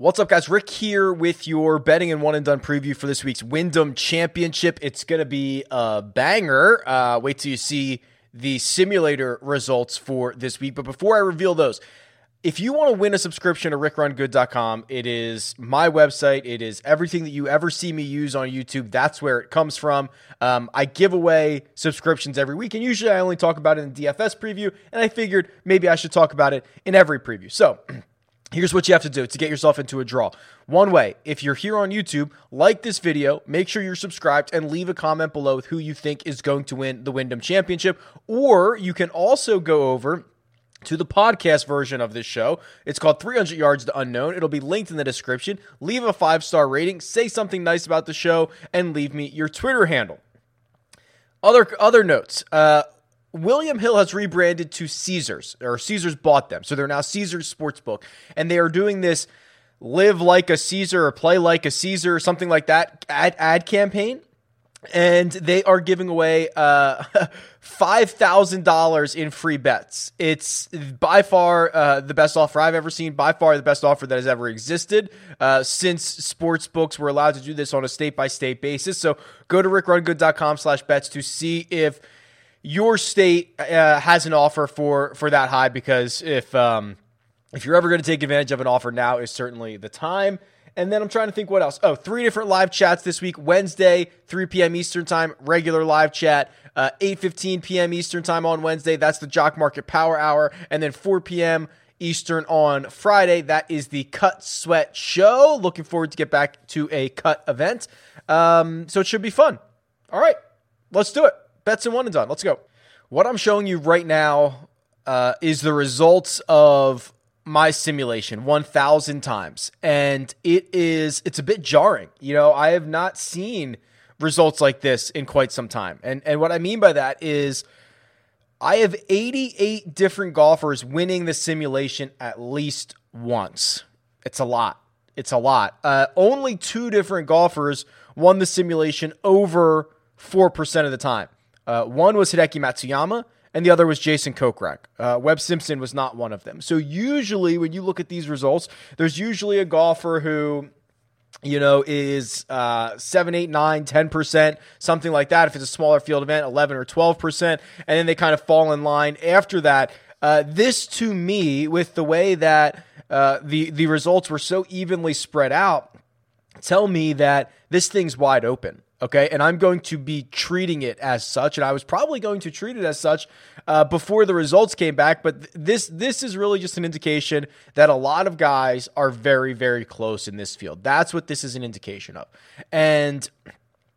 What's up, guys? Rick here with your betting and one and done preview for this week's Wyndham Championship. It's going to be a banger. Uh, wait till you see the simulator results for this week. But before I reveal those, if you want to win a subscription to rickrungood.com, it is my website. It is everything that you ever see me use on YouTube. That's where it comes from. Um, I give away subscriptions every week, and usually I only talk about it in DFS preview. And I figured maybe I should talk about it in every preview. So, Here's what you have to do to get yourself into a draw. One way, if you're here on YouTube, like this video, make sure you're subscribed, and leave a comment below with who you think is going to win the Wyndham Championship. Or you can also go over to the podcast version of this show. It's called 300 Yards to Unknown. It'll be linked in the description. Leave a five star rating, say something nice about the show, and leave me your Twitter handle. Other other notes. Uh, William Hill has rebranded to Caesars, or Caesars bought them. So they're now Caesars Sportsbook. And they are doing this live like a Caesar or play like a Caesar or something like that ad, ad campaign. And they are giving away uh, $5,000 in free bets. It's by far uh, the best offer I've ever seen, by far the best offer that has ever existed uh, since sports books were allowed to do this on a state by state basis. So go to rickrungood.com slash bets to see if – your state uh, has an offer for for that high because if um, if you're ever going to take advantage of an offer, now is certainly the time. And then I'm trying to think what else. Oh, three different live chats this week. Wednesday, 3 p.m. Eastern Time, regular live chat. Uh, 8:15 p.m. Eastern Time on Wednesday. That's the Jock Market Power Hour. And then 4 p.m. Eastern on Friday. That is the Cut Sweat Show. Looking forward to get back to a cut event. Um, so it should be fun. All right, let's do it. Bets and one and done. Let's go. What I'm showing you right now uh, is the results of my simulation 1000 times. And it is it's a bit jarring. You know i have not seen results like this in quite some time. And and what i mean by that is i have 88 different golfers winning the simulation at least once. It's a lot. It's a lot. Uh, only two different golfers won the simulation over 4% of the time uh, one was Hideki Matsuyama, and the other was Jason Kokrak. Uh, Webb Simpson was not one of them. So usually, when you look at these results, there's usually a golfer who you know, is uh, 7, 8, 9, 10%, something like that. If it's a smaller field event, 11 or 12%. And then they kind of fall in line after that. Uh, this, to me, with the way that uh, the, the results were so evenly spread out, tell me that this thing's wide open. Okay. And I'm going to be treating it as such. And I was probably going to treat it as such uh, before the results came back. But th- this, this is really just an indication that a lot of guys are very, very close in this field. That's what this is an indication of. And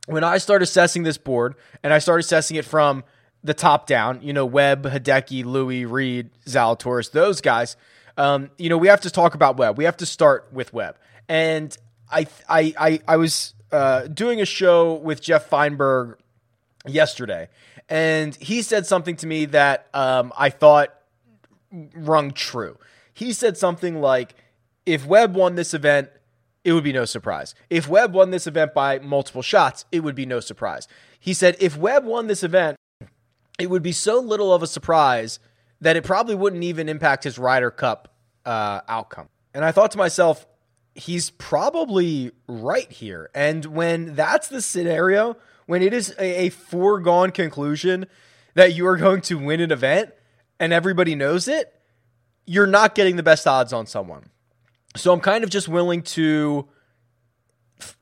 when I start assessing this board and I start assessing it from the top down, you know, Webb, Hideki, Louis, Reed, Zalatoris, those guys, um, you know, we have to talk about Webb. We have to start with Webb. And I, I, I, I was uh, doing a show with Jeff Feinberg yesterday, and he said something to me that um, I thought rung true. He said something like, "If Webb won this event." It would be no surprise. If Webb won this event by multiple shots, it would be no surprise. He said, if Webb won this event, it would be so little of a surprise that it probably wouldn't even impact his Ryder Cup uh, outcome. And I thought to myself, he's probably right here. And when that's the scenario, when it is a, a, foregone conclusion that you are going to win an event and everybody knows it, you're not getting the best odds on someone. So I'm kind of just willing to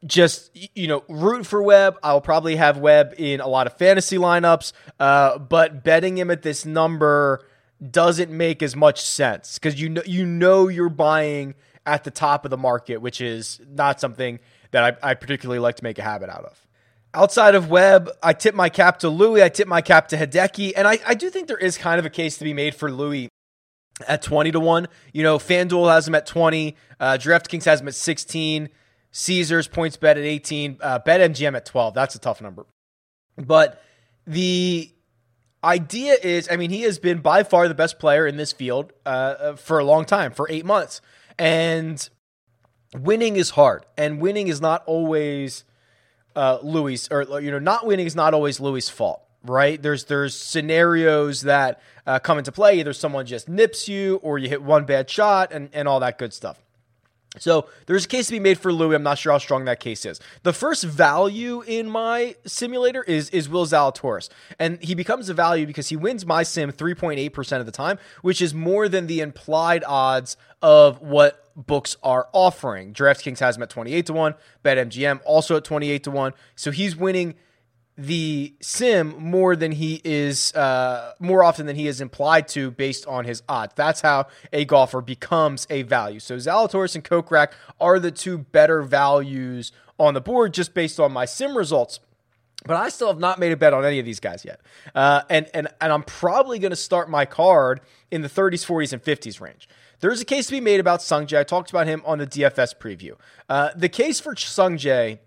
just you know root for Webb. I'll probably have Webb in a lot of fantasy lineups, uh, but betting him at this number doesn't make as much sense because you know you know you're buying at the top of the market, which is not something that I, I particularly like to make a habit out of. Outside of Webb, I tip my cap to Louis. I tip my cap to Hideki. And I, I do think there is kind of a case to be made for Louis at 20 to 1. You know, FanDuel has him at 20, uh, DraftKings has him at 16, Caesars PointsBet at 18, uh, BetMGM at 12. That's a tough number. But the idea is I mean, he has been by far the best player in this field uh, uh for a long time, for eight months. And winning is hard, and winning is not always uh, Louis, or you know, not winning is not always Louis' fault. Right? There's there's scenarios that uh, come into play. Either someone just nips you, or you hit one bad shot, and and all that good stuff. So there's a case to be made for Louis. I'm not sure how strong that case is. The first value in my simulator is is Will Zalatoris, and he becomes a value because he wins my sim 3.8 percent of the time, which is more than the implied odds of what books are offering. DraftKings has him at 28 to one. BetMGM also at 28 to one. So he's winning the sim more than he is uh, more often than he is implied to based on his odds. That's how a golfer becomes a value. So Zalatoris and Kokrak are the two better values on the board just based on my sim results. But I still have not made a bet on any of these guys yet, uh, and and and I'm probably going to start my card in the 30s, 40s, and 50s range. There's a case to be made about Sungjae. I talked about him on the DFS preview. Uh, the case for Sungjae,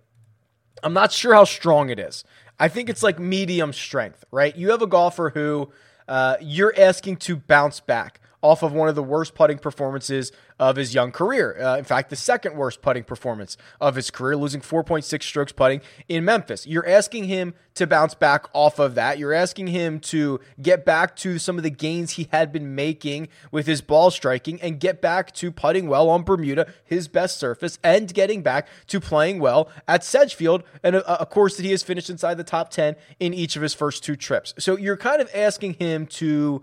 I'm not sure how strong it is. I think it's like medium strength, right? You have a golfer who uh, you're asking to bounce back off of one of the worst putting performances of his young career. Uh, in fact, the second worst putting performance of his career, losing 4.6 strokes putting in Memphis. You're asking him to bounce back off of that. You're asking him to get back to some of the gains he had been making with his ball striking and get back to putting well on Bermuda, his best surface, and getting back to playing well at Sedgefield, and a, a course that he has finished inside the top 10 in each of his first two trips. So you're kind of asking him to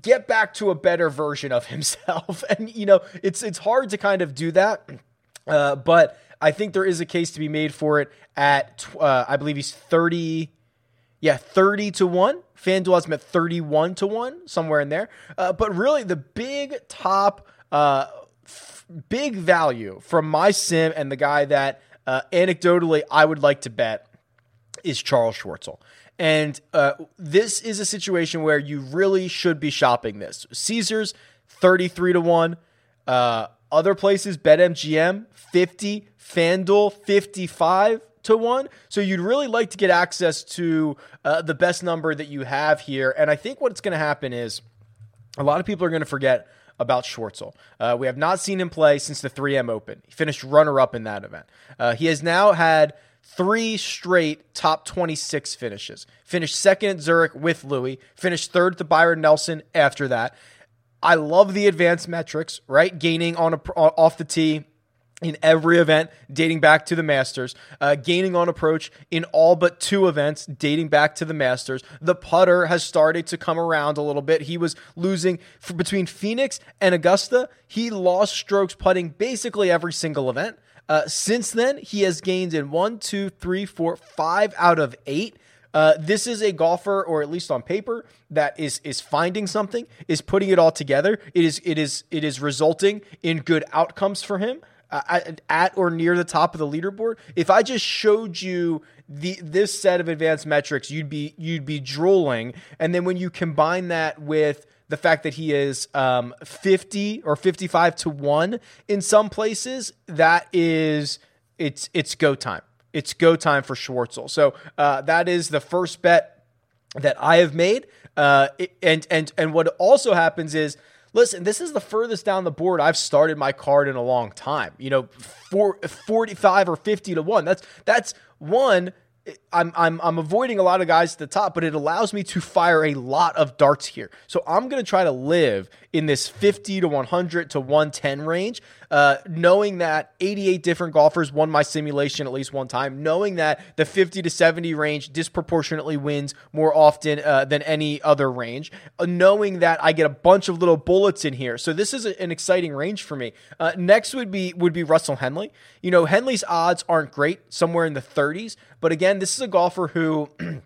get back to a better version of himself. And you know, it's it's hard to kind of do that, uh, but I think there is a case to be made for it. At uh, I believe he's thirty, yeah, thirty to one. FanDuel has him at thirty-one to one, somewhere in there. Uh, but really, the big top, uh, f- big value from my sim and the guy that uh, anecdotally I would like to bet is Charles Schwartzel. And uh, this is a situation where you really should be shopping this. Caesars, 33 to 1. Uh, other places, BetMGM, 50. FanDuel, 55 to 1. So you'd really like to get access to uh, the best number that you have here. And I think what's going to happen is a lot of people are going to forget about Schwartzel. Uh, we have not seen him play since the 3M Open. He finished runner up in that event. Uh, he has now had three straight top 26 finishes. Finished second at Zurich with Louis, finished third to Byron Nelson after that. I love the advanced metrics, right? Gaining on a, off the tee in every event dating back to the Masters, uh, gaining on approach in all but two events dating back to the Masters. The putter has started to come around a little bit. He was losing between Phoenix and Augusta. He lost strokes putting basically every single event. Uh, since then, he has gained in one, two, three, four, five out of eight. Uh, this is a golfer, or at least on paper, that is is finding something, is putting it all together. It is it is it is resulting in good outcomes for him. Uh, at, at, or near the top of the leaderboard. If I just showed you the this set of advanced metrics, you'd be you'd be drooling. And then when you combine that with the fact that he is um, 50 or 55 to 1 in some places that is it's it's go time it's go time for Schwartzel so uh, that is the first bet that I have made uh, and and and what also happens is listen, this is the furthest down the board I've started my card in a long time. You know, four, 45 or 50 to 1. That's that's one I'm I'm I'm avoiding a lot of guys at the top, but it allows me to fire a lot of darts here. So I'm going to try to live in this 50 to 100 to 110 range, uh, knowing that 88 different golfers won my simulation at least one time, knowing that the 50 to 70 range disproportionately wins more often uh, than any other range, uh, knowing that I get a bunch of little bullets in here. So this is a, an exciting range for me. Uh, next would be would be Russell Henley. You know, Henley's odds aren't great, somewhere in the 30s, but again, this is a golfer who.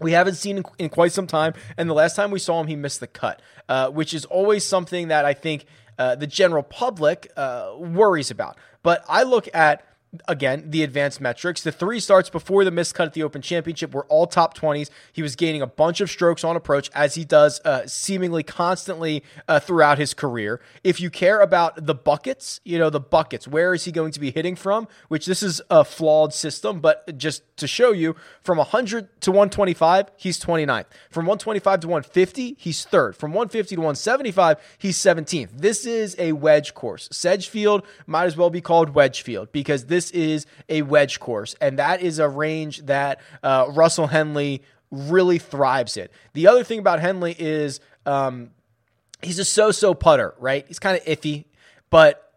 we haven't seen in, quite some time. And the last time we saw him, he missed the cut, uh, which is always something that I think uh, the general public uh, worries about. But I look at again, the advanced metrics. The three starts before the missed cut at the Open Championship were all top 20s. He was gaining a bunch of strokes on approach, as he does uh, seemingly constantly uh, throughout his career. If you care about the buckets, you know, the buckets, where is he going to be hitting from? Which this is a flawed system, but just to show you, from 100 to 125, he's 29th. From 125 to 150, he's third. From 150 to 175, he's 17th. This is a wedge course. Sedgefield might as well be called Wedgefield because this this is a wedge course, and that is a range that uh, Russell Henley really thrives in. The other thing about Henley is um, he's a so-so putter, right? He's kind of iffy, but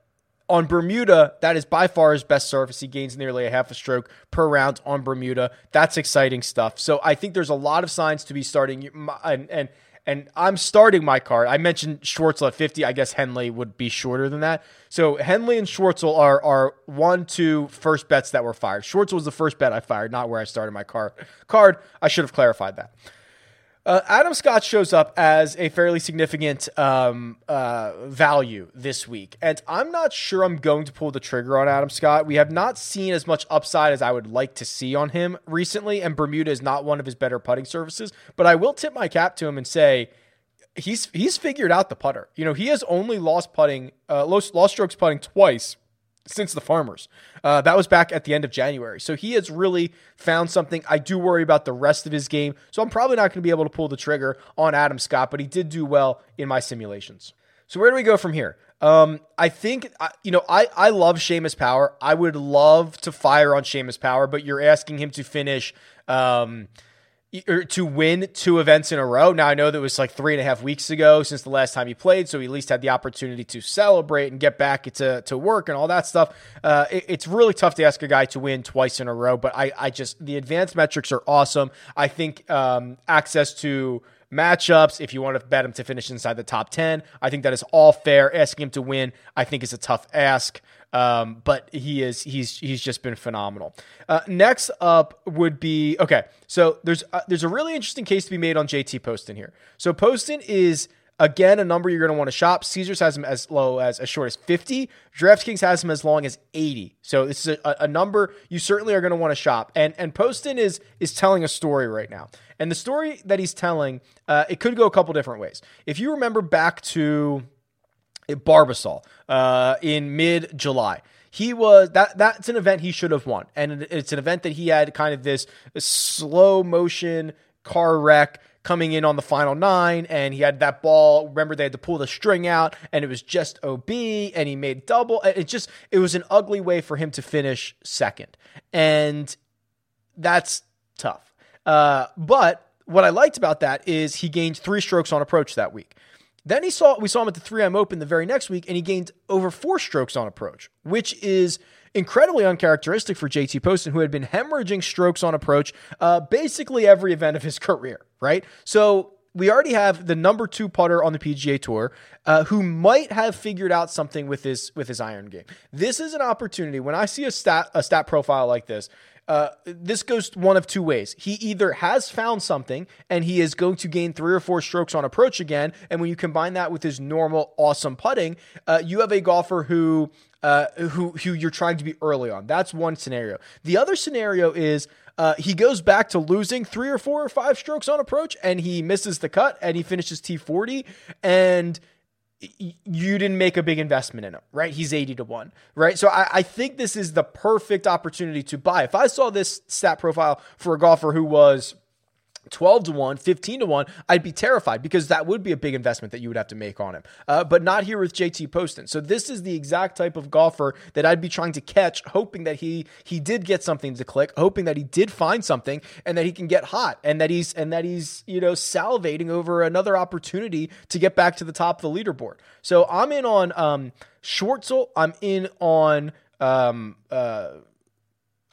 on Bermuda, that is by far his best surface. He gains nearly a half a stroke per round on Bermuda. That's exciting stuff. So I think there's a lot of signs to be starting. And, and and I'm starting my card. I mentioned Schwartzel at 50. I guess Henley would be shorter than that. So Henley and Schwartzel are are one, two first bets that were fired. Schwartzel was the first bet I fired, not where I started my card. Card. I should have clarified that. Uh, Adam Scott shows up as a fairly significant um, uh, value this week, and I'm not sure I'm going to pull the trigger on Adam Scott. We have not seen as much upside as I would like to see on him recently, and Bermuda is not one of his better putting surfaces. But I will tip my cap to him and say he's he's figured out the putter. You know, he has only lost putting, uh, lost, lost strokes putting twice since the farmers. Uh, that was back at the end of January. So he has really found something. I do worry about the rest of his game. So I'm probably not going to be able to pull the trigger on Adam Scott, but he did do well in my simulations. So where do we go from here? Um, I think you know I I love Seamus Power. I would love to fire on Seamus Power, but you're asking him to finish um, or to win two events in a row. Now I know that was like three and a half weeks ago since the last time he played, so he at least had the opportunity to celebrate and get back to, to work and all that stuff. Uh, it, it's really tough to ask a guy to win twice in a row, but I, I just the advanced metrics are awesome. I think um, access to matchups. If you want to bet him to finish inside the top 10, I think that is all fair. Asking him to win, I think is a tough ask. Um, but he is he's he's just been phenomenal. Uh, next up would be okay. So there's uh, there's a really interesting case to be made on JT Poston here. So Poston is again a number you're going to want to shop. Caesars has him as low as as short as 50. DraftKings has him as long as 80. So this is a, a number you certainly are going to want to shop. And and Poston is is telling a story right now. And the story that he's telling, uh, it could go a couple different ways. If you remember back to Barbasol uh, in mid July. He was that that's an event he should have won, and it's an event that he had kind of this slow motion car wreck coming in on the final nine, and he had that ball. Remember, they had to pull the string out, and it was just OB, and he made double. It just it was an ugly way for him to finish second, and that's tough. Uh, but what I liked about that is he gained three strokes on approach that week. Then he saw we saw him at the 3M Open the very next week, and he gained over four strokes on approach, which is incredibly uncharacteristic for JT Poston, who had been hemorrhaging strokes on approach uh, basically every event of his career, right? So we already have the number two putter on the PGA Tour, uh, who might have figured out something with his with his iron game. This is an opportunity. When I see a stat a stat profile like this, uh, this goes one of two ways. He either has found something and he is going to gain three or four strokes on approach again. And when you combine that with his normal awesome putting, uh, you have a golfer who uh, who who you're trying to be early on. That's one scenario. The other scenario is uh, he goes back to losing three or four or five strokes on approach, and he misses the cut, and he finishes T40, and you didn't make a big investment in him, right? He's 80 to 1, right? So I, I, think this is the perfect opportunity to buy. If I saw this stat profile for a golfer who was 12 to 1, 15 to 1, I'd be terrified because that would be a big investment that you would have to make on him. Uh, but not here with JT Poston. So this is the exact type of golfer that I'd be trying to catch, hoping that he he did get something to click, hoping that he did find something and that he can get hot and that he's and that he's, you know, salivating over another opportunity to get back to the top of the leaderboard. So I'm in on um Schwartzel, I'm in on um uh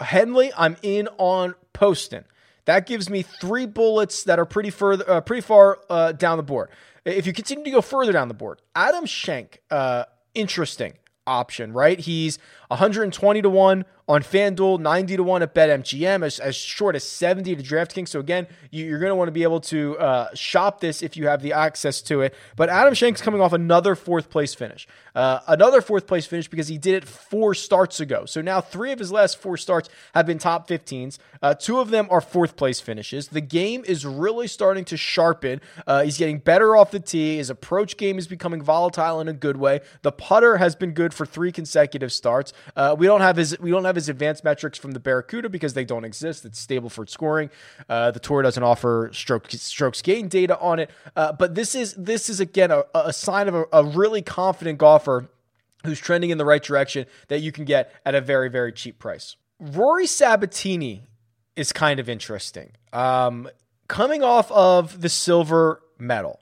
Henley, I'm in on Poston. That gives me three bullets that are pretty further, uh, pretty far uh, down the board. If you continue to go further down the board, Adam Schenk, uh, interesting option, right? He's 120 to 1 on FanDuel, 90 to 1 at BetMGM, as, as short as 70 to DraftKings. So, again, you, are going to want to be able to uh, shop this if you have the access to it. But Adam Schenk's coming off another fourth place finish. Uh, another fourth place finish because he did it four starts ago. So now three of his last four starts have been top 15s. Uh, two of them are fourth place finishes. The game is really starting to sharpen. Uh, he's getting better off the tee. His approach game is becoming volatile in a good way. The putter has been good for three consecutive starts. Uh, we don't have his we don't have his advanced metrics from the Barracuda because they don't exist. It's Stableford scoring. Uh, the tour doesn't offer stroke strokes gain data on it. Uh, but this is this is again a, a sign of a, a really confident golfer who's trending in the right direction that you can get at a very very cheap price. Rory Sabatini is kind of interesting. Um, coming off of the silver medal,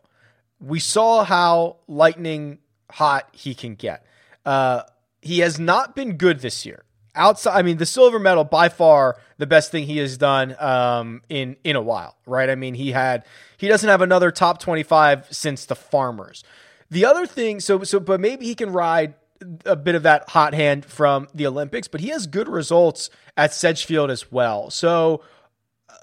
we saw how lightning hot he can get. Uh, he has not been good this year. Outside, I mean, the silver medal by far the best thing he has done um, in in a while, right? I mean, he had he doesn't have another top twenty five since the Farmers. The other thing, so so, but maybe he can ride a bit of that hot hand from the Olympics, but he has good results at Sedgefield as well. So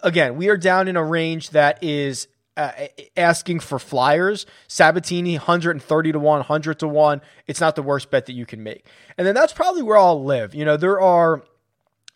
again, we are down in a range that is uh, asking for flyers. Sabatini, 130 to 1, 100 to 1. It's not the worst bet that you can make. And then that's probably where I'll live. You know, there are,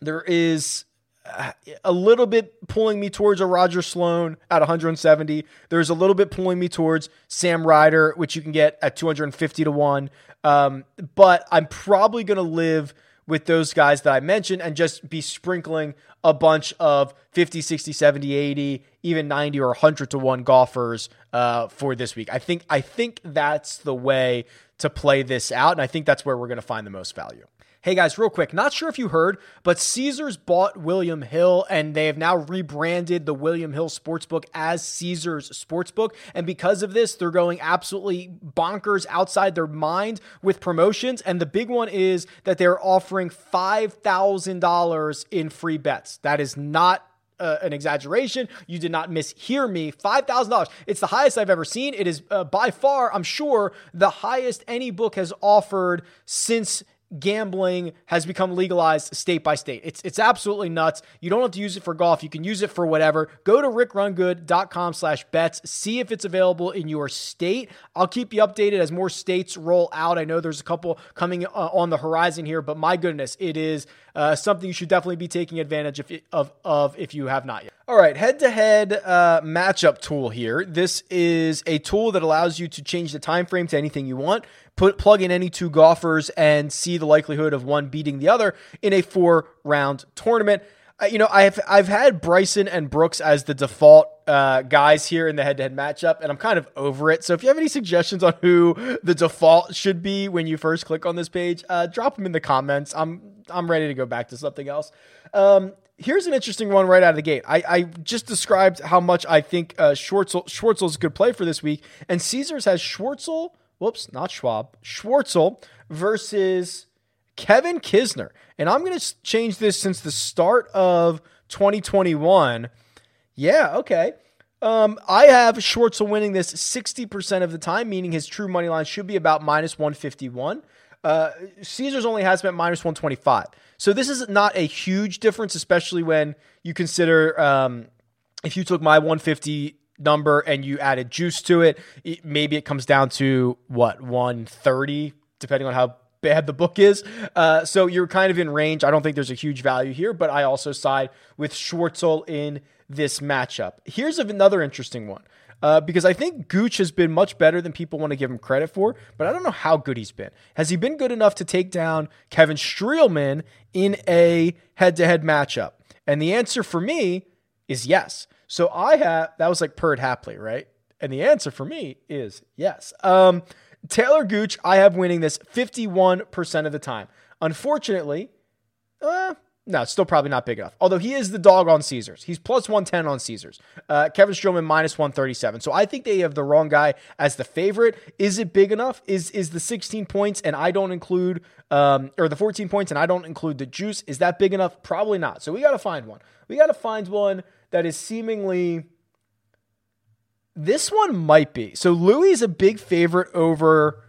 there is uh, a little bit pulling me towards a Roger Sloan at 170. There's a little bit pulling me towards Sam Ryder, which you can get at 250 to 1. Um, but I'm probably going to live with those guys that I mentioned and just be sprinkling a bunch of 50, 60, 70, 80, even 90 or 100 to 1 golfers uh, for this week. I think I think that's the way to play this out and I think that's where we're going to find the most value. Hey guys, real quick, not sure if you heard, but Caesars bought William Hill and they have now rebranded the William Hill Sportsbook as Caesars Sportsbook. And because of this, they're going absolutely bonkers outside their mind with promotions. And the big one is that they're offering $5,000 in free bets. That is not uh, an exaggeration. You did not mishear me. $5,000. It's the highest I've ever seen. It is uh, by far, I'm sure, the highest any book has offered since gambling has become legalized state by state. It's it's absolutely nuts. You don't have to use it for golf. You can use it for whatever. Go to rickrungood.com slash bets. See if it's available in your state. I'll keep you updated as more states roll out. I know there's a couple coming uh, on the horizon here, but my goodness, it is uh, something you should definitely be taking advantage of, of, of if you have not yet. All right, head to head matchup tool here. This is a tool that allows you to change the time frame to anything you want. Put plug in any two golfers and see the likelihood of one beating the other in a four round tournament. Uh, you know, I've I've had Bryson and Brooks as the default uh, guys here in the head-to-head matchup, and I'm kind of over it. So if you have any suggestions on who the default should be when you first click on this page, uh, drop them in the comments. I'm I'm ready to go back to something else. Um, here's an interesting one right out of the gate. I, I just described how much I think uh, Schwartzel Schwartzel's a good play for this week, and Caesars has Schwartzel. Whoops, not Schwab. Schwartzel versus Kevin Kisner. And I'm going to change this since the start of 2021. Yeah, okay. Um, I have Schwartzel winning this 60% of the time, meaning his true money line should be about minus 151. Uh, Caesars only has him at minus 125. So this is not a huge difference, especially when you consider um, if you took my 150 number and you added juice to it, it maybe it comes down to what 130, depending on how bad the book is. Uh, so you're kind of in range. I don't think there's a huge value here, but I also side with Schwartzel in this matchup. Here's another interesting one uh, because I think Gooch has been much better than people want to give him credit for, but I don't know how good he's been. Has he been good enough to take down Kevin Streelman in a head to head matchup? And the answer for me is yes. So I have, that was like Perd Hapley, right? And the answer for me is yes. Um, Talor Gooch, I have winning this 51% of the time. Unfortunately, uh, no, still probably not big enough. Although he is the dog on Caesars. He's plus 110 on Caesars. Uh, Kevin Streelman minus 137. So I think they have the wrong guy as the favorite. Is it big enough? Is is the 16 points and I don't include, um, or the 14 points and I don't include the juice, is that big enough? Probably not. So we got to find one. We got to find one that is seemingly. This one might be. So Louis is a big favorite over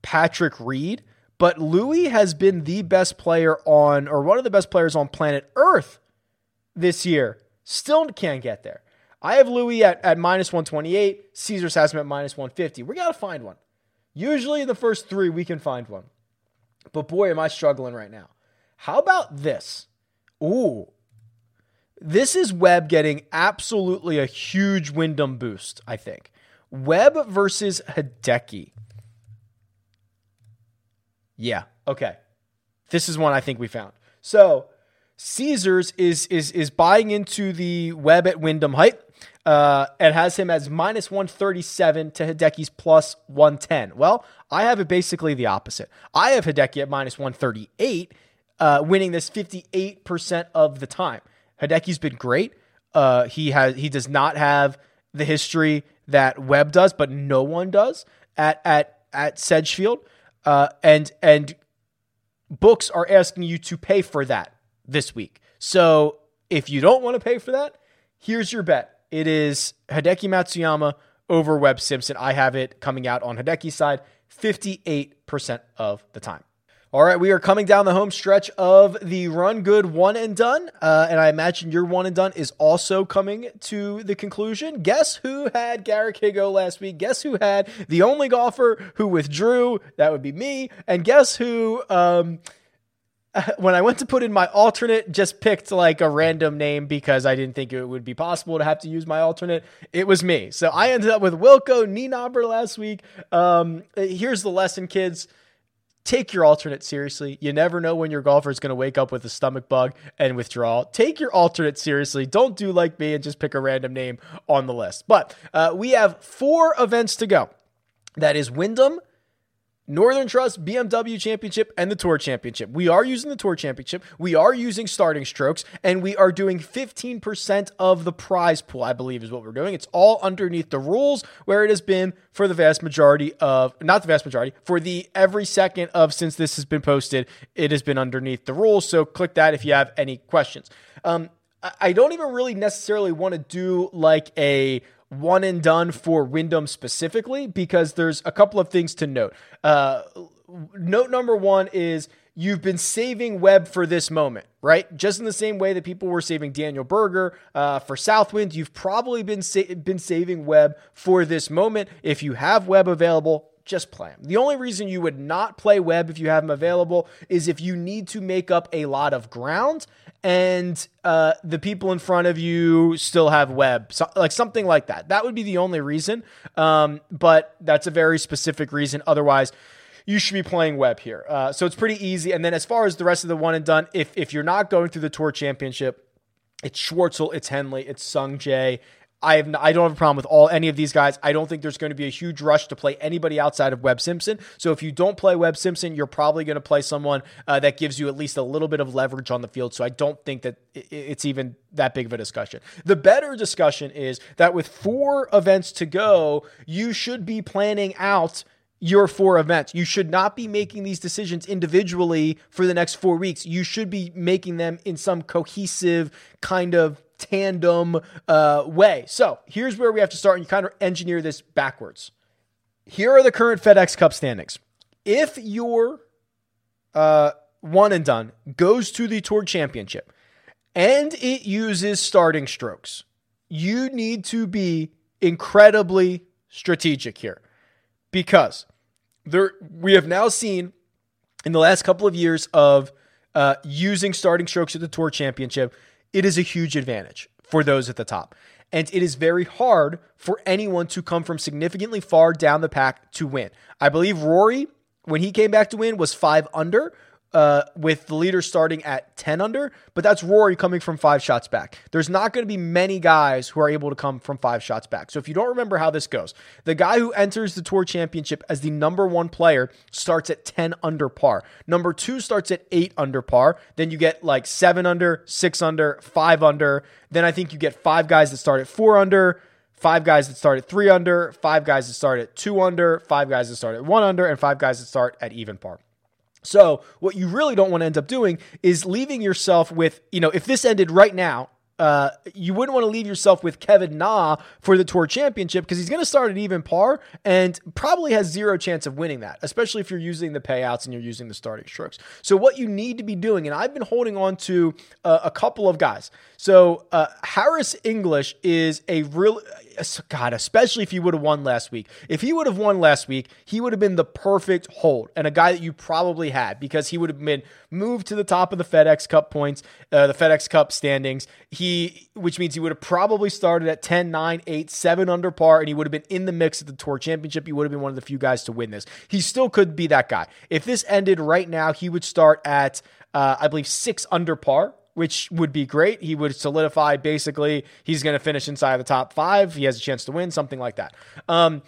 Patrick Reed. But Louis has been the best player on, or one of the best players on planet Earth this year. Still can't get there. I have Louis at, at minus 128. Caesars has him at minus 150. We got to find one. Usually in the first three, we can find one. But boy, am I struggling right now. How about this? Ooh. This is Webb getting absolutely a huge Wyndham boost, I think. Webb versus Hideki. Yeah. Okay. This is one I think we found. So Caesars is is is buying into the Webb at Wyndham hype. Uh, and has him as minus 137 to Hideki's plus 110. Well, I have it basically the opposite. I have Hideki at minus 138, uh, winning this 58% of the time. Hideki's been great. Uh, he has he does not have the history that Webb does, but no one does at at at Sedgefield. Uh, and and books are asking you to pay for that this week. So if you don't want to pay for that, here's your bet. It is Hideki Matsuyama over Webb Simpson. I have it coming out on Hideki's side 58% of the time. All right, we are coming down the home stretch of the run good one and done. Uh, and I imagine your one and done is also coming to the conclusion. Guess who had Garrick Higgo last week? Guess who had the only golfer who withdrew? That would be me. And guess who, um, when I went to put in my alternate, just picked like a random name because I didn't think it would be possible to have to use my alternate. It was me. So I ended up with Wilco Nienaber last week. Um, here's the lesson, kids take your alternate seriously. You never know when your golfer is going to wake up with a stomach bug and withdraw. Take your alternate seriously. Don't do like me and just pick a random name on the list. But uh, we have four events to go. That is Wyndham, Northern Trust, BMW Championship, and the Tour Championship. We are using the Tour Championship. We are using starting strokes, and we are doing 15% of the prize pool, I believe is what we're doing. It's all underneath the rules where it has been for the vast majority of, not the vast majority, for the every second of since this has been posted, it has been underneath the rules. So click that if you have any questions. Um, I don't even really necessarily want to do like a one and done for Wyndham specifically because there's a couple of things to note. Uh, note number one is you've been saving Webb for this moment, right? Just in the same way that people were saving Daniel Berger uh, for Southwind, you've probably been sa- been saving Webb for this moment. If you have Webb available, just play him. The only reason you would not play Webb if you have him available is if you need to make up a lot of ground and uh, the people in front of you still have Webb, so, like something like that. That would be the only reason. Um, but that's a very specific reason. Otherwise, you should be playing Webb here. Uh, so it's pretty easy. And then as far as the rest of the one and done, if if you're not going through the tour championship, it's Schwartzel, it's Henley, it's Sung Jae, I have I don't have a problem with all any of these guys. I don't think there's going to be a huge rush to play anybody outside of Webb Simpson. So if you don't play Webb Simpson, you're probably going to play someone uh, that gives you at least a little bit of leverage on the field. So I don't think that it's even that big of a discussion. The better discussion is that with four events to go, you should be planning out your four events. You should not be making these decisions individually for the next four weeks. You should be making them in some cohesive kind of tandem uh, way. So here's where we have to start and you kind of engineer this backwards. Here are the current FedEx Cup standings. If your uh, one and done goes to the Tour Championship and it uses starting strokes, you need to be incredibly strategic here because there we have now seen in the last couple of years of uh, using starting strokes at the Tour Championship it is a huge advantage for those at the top. And it is very hard for anyone to come from significantly far down the pack to win. I believe Rory, when he came back to win, was five under, uh, with the leader starting at 10 under, but that's Rory coming from five shots back. There's not going to be many guys who are able to come from five shots back. So if you don't remember how this goes, the guy who enters the Tour Championship as the number one player starts at 10 under par. Number two starts at eight under par. Then you get like seven under, six under, five under. Then I think you get five guys that start at four under five guys that start at three under, five guys that start at two under, five guys that start at one under, and five guys that start at even par. So, what you really don't want to end up doing is leaving yourself with, you know, if this ended right now, uh, you wouldn't want to leave yourself with Kevin Na for the Tour Championship because he's going to start at even par and probably has zero chance of winning that, especially if you're using the payouts and you're using the starting strokes. So, what you need to be doing, and I've been holding on to uh, a couple of guys. So, uh, Harris English is a real, God, especially if he would have won last week. If he would have won last week, he would have been the perfect hold and a guy that you probably had because he would have been moved to the top of the FedEx Cup points, uh, the FedEx Cup standings. He, which means he would have probably started at 10, 9, 8, 7 under par, and he would have been in the mix at the Tour Championship. He would have been one of the few guys to win this. He still could be that guy. If this ended right now, he would start at, uh, I believe, six under par which would be great. He would solidify basically he's going to finish inside the top five. He has a chance to win, something like that. Um,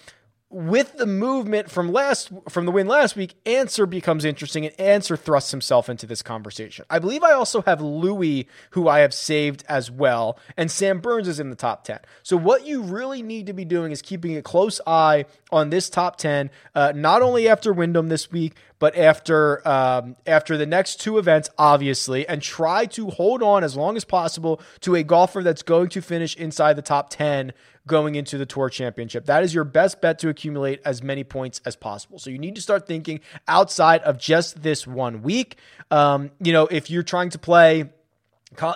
with the movement from last from the win last week, Ancer becomes interesting, and Ancer thrusts himself into this conversation. I believe I also have Louis, who I have saved as well, and Sam Burns is in the top ten. So what you really need to be doing is keeping a close eye on this top ten, uh, not only after Wyndham this week, but after um, after the next two events, obviously, and try to hold on as long as possible to a golfer that's going to finish inside the top 10 going into the Tour Championship. That is your best bet to accumulate as many points as possible. So you need to start thinking outside of just this one week. Um, you know, if you're trying to play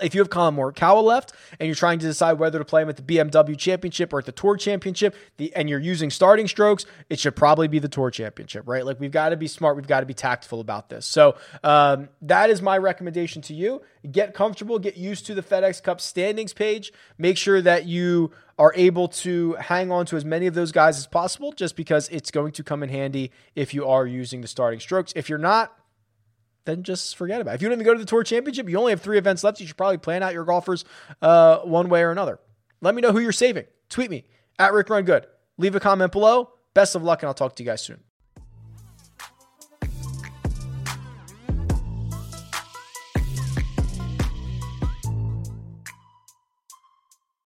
if you have Collin Morikawa left and you're trying to decide whether to play him at the BMW Championship or at the Tour Championship, the, and you're using starting strokes, it should probably be the Tour Championship, right? Like we've got to be smart, we've got to be tactful about this. So um, that is my recommendation to you. Get comfortable, get used to the FedEx Cup standings page. Make sure that you are able to hang on to as many of those guys as possible, just because it's going to come in handy if you are using the starting strokes. If you're not, then just forget about it. If you don't even go to the Tour Championship, you only have three events left. You should probably plan out your golfers uh, one way or another. Let me know who you're saving. Tweet me at Rick Run Good. Leave a comment below. Best of luck, and I'll talk to you guys soon.